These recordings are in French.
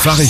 Phare.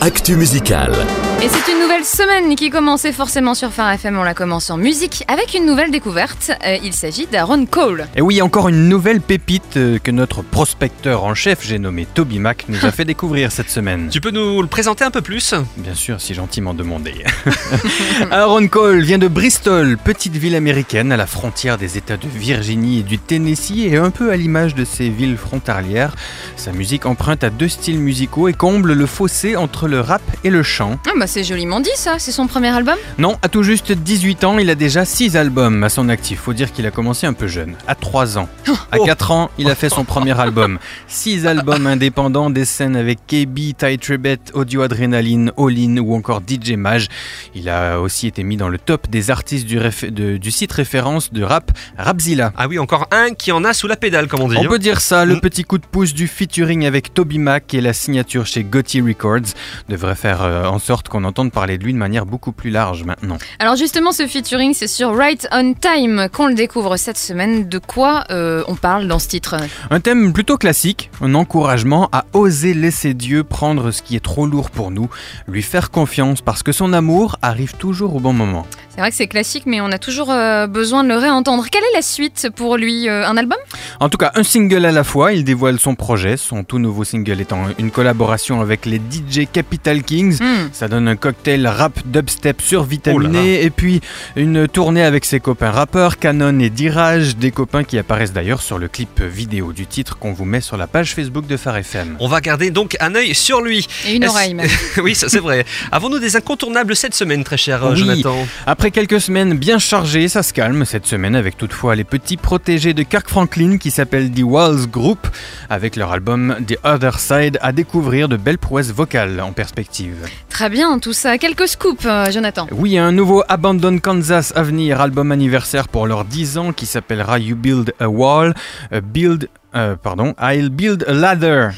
Actu musical. Et c'est une nouvelle semaine qui commençait forcément sur Phare FM. On la commence en musique avec une nouvelle découverte. Euh, il s'agit d'Aaron Cole. Et oui, encore une nouvelle pépite euh, que notre prospecteur en chef, j'ai nommé Toby Mac, nous a fait découvrir cette semaine. Tu peux nous le présenter un peu plus Bien sûr, si gentiment demandé. Aaron Cole vient de Bristol, petite ville américaine à la frontière des États de Virginie et du Tennessee, et un peu à l'image de ces villes frontalières. Sa musique emprunte à deux styles musicaux et comble le fossé entre le rap et le chant. Ah bah c'est joliment dit ça, c'est son premier album Non, à tout juste 18 ans, il a déjà 6 albums à son actif. Faut dire qu'il a commencé un peu jeune, à 3 ans. À 4 ans, il a fait son premier album. 6 albums indépendants, des scènes avec KB, Ty Tribbett, Audio Adrenaline, All In ou encore DJ Mage. Il a aussi été mis dans le top des artistes du, réf- de- du site référence de rap Rapzilla. Ah oui, encore un qui en a sous la pédale, comme on dit. On peut dire ça, le Mm. petit coup de pouce du featuring avec Toby Mac et la signature chez Gotti Records devrait faire euh, en sorte qu'on entende parler de lui de manière beaucoup plus large maintenant. Alors justement, ce featuring, c'est sur Right on Time qu'on le découvre cette semaine. De quoi euh, on parle dans ce titre Un thème plutôt classique, un encouragement à oser laisser Dieu prendre ce qui est trop lourd pour nous, lui faire confiance parce que son amour arrive toujours au bon moment. C'est vrai que c'est classique, mais on a toujours euh, besoin de le réentendre. Quelle est la suite pour lui Euh, Un album? En tout cas, un single à la fois, il dévoile son projet, son tout nouveau single étant une collaboration avec les DJ Capital Kings. Hmm. Ça donne un cocktail rap dubstep Oh survitaminé et puis une tournée avec ses copains rappeurs Canon et Dirage, des copains qui apparaissent d'ailleurs sur le clip vidéo du titre qu'on vous met sur la page Facebook de Phare FM. On va garder donc un œil sur lui. Et une oreille même. oui, ça c'est vrai. Avons-nous des incontournables cette semaine, très cher Oui. Jonathan? Après quelques semaines bien chargées, ça se calme cette semaine avec toutefois les petits protégés de Kirk Franklin qui s'appellent The Walls Group avec leur album The Other Side à découvrir de belles prouesses vocales en perspective. Très bien, tout ça. Quelques scoops, euh, Jonathan. Oui, un nouveau Abandon Kansas à venir, album anniversaire pour leurs 10 ans qui s'appellera You Build a Wall, euh, Build, euh, pardon, I'll Build a Ladder.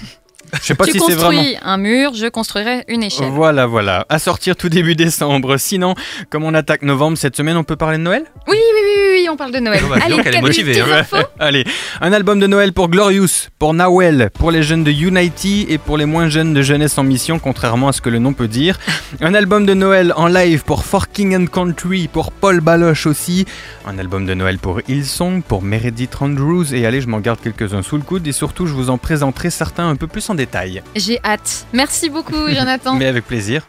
Je sais pas tu si c'est construis vraiment. un mur, je construirai une échelle. Voilà, voilà. À sortir tout début décembre. Sinon, comme on attaque novembre cette semaine, on peut parler de Noël? Oui, oui, oui, oui, oui, on parle de Noël. Bah, Allez, donc, elle est motivée, Allez, un album de Noël pour Glorious, pour Nawel, pour les jeunes de Unity et pour les moins jeunes de Jeunesse en Mission, contrairement à ce que le nom peut dire. Un album de Noël en live pour For King and Country, pour Paul Baloche aussi. Un album de Noël pour Hillsong, pour Meredith Andrews. Et allez, je m'en garde quelques-uns sous le coude et surtout, je vous en présenterai certains un peu plus en détail. J'ai hâte. Merci beaucoup, Jonathan. Mais avec plaisir.